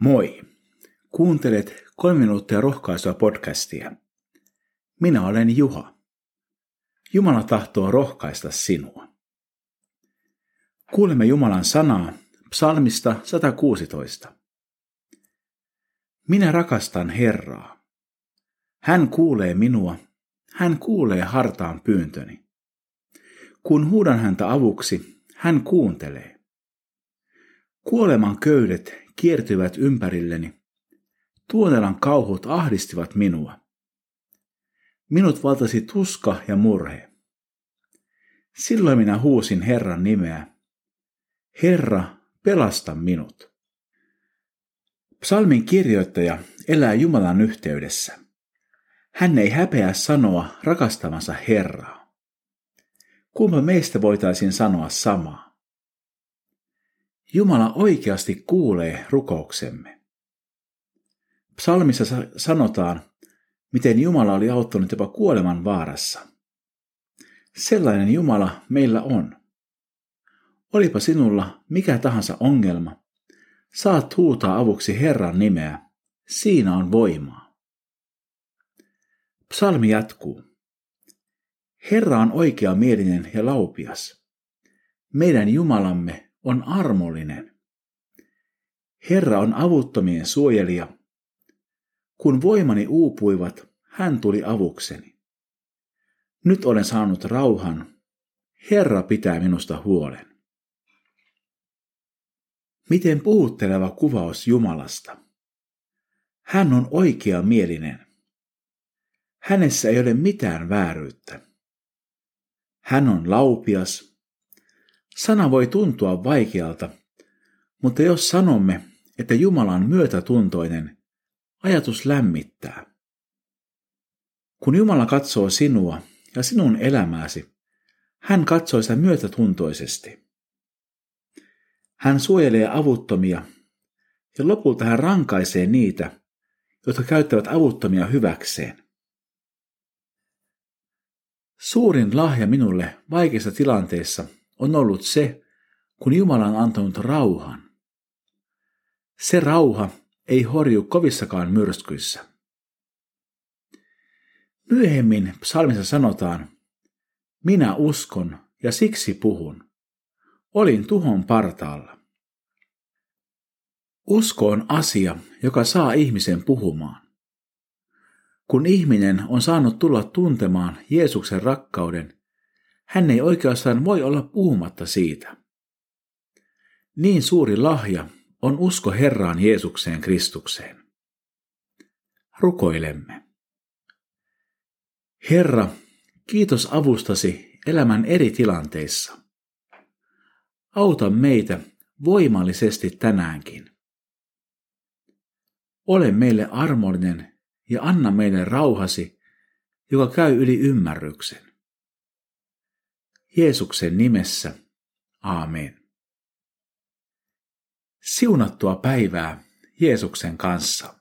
Moi! Kuuntelet kolme minuuttia rohkaisua podcastia. Minä olen Juha. Jumala tahtoo rohkaista sinua. Kuulemme Jumalan sanaa psalmista 116. Minä rakastan Herraa. Hän kuulee minua, hän kuulee hartaan pyyntöni. Kun huudan häntä avuksi, hän kuuntelee. Kuoleman köydet kiertyvät ympärilleni. Tuonelan kauhut ahdistivat minua. Minut valtasi tuska ja murhe. Silloin minä huusin Herran nimeä. Herra, pelasta minut. Psalmin kirjoittaja elää Jumalan yhteydessä. Hän ei häpeä sanoa rakastavansa Herraa. Kumpa meistä voitaisiin sanoa samaa? Jumala oikeasti kuulee rukouksemme. Psalmissa sanotaan, miten Jumala oli auttanut jopa kuoleman vaarassa. Sellainen Jumala meillä on. Olipa sinulla mikä tahansa ongelma, saat huutaa avuksi Herran nimeä. Siinä on voimaa. Psalmi jatkuu. Herra on oikea mielinen ja laupias. Meidän Jumalamme on armollinen. Herra on avuttomien suojelija. Kun voimani uupuivat, hän tuli avukseni. Nyt olen saanut rauhan. Herra pitää minusta huolen. Miten puhutteleva kuvaus Jumalasta. Hän on oikea mielinen. Hänessä ei ole mitään vääryyttä. Hän on laupias, Sana voi tuntua vaikealta, mutta jos sanomme, että Jumala on myötätuntoinen, ajatus lämmittää. Kun Jumala katsoo sinua ja sinun elämääsi, hän katsoo sitä myötätuntoisesti. Hän suojelee avuttomia ja lopulta hän rankaisee niitä, jotka käyttävät avuttomia hyväkseen. Suurin lahja minulle vaikeissa tilanteissa on ollut se, kun Jumala on antanut rauhan. Se rauha ei horju kovissakaan myrskyissä. Myöhemmin psalmissa sanotaan, minä uskon ja siksi puhun. Olin tuhon partaalla. Usko on asia, joka saa ihmisen puhumaan. Kun ihminen on saanut tulla tuntemaan Jeesuksen rakkauden hän ei oikeastaan voi olla puhumatta siitä. Niin suuri lahja on usko Herraan Jeesukseen Kristukseen. Rukoilemme. Herra, kiitos avustasi elämän eri tilanteissa. Auta meitä voimallisesti tänäänkin. Ole meille armollinen ja anna meille rauhasi, joka käy yli ymmärryksen. Jeesuksen nimessä. Aamen. Siunattua päivää Jeesuksen kanssa.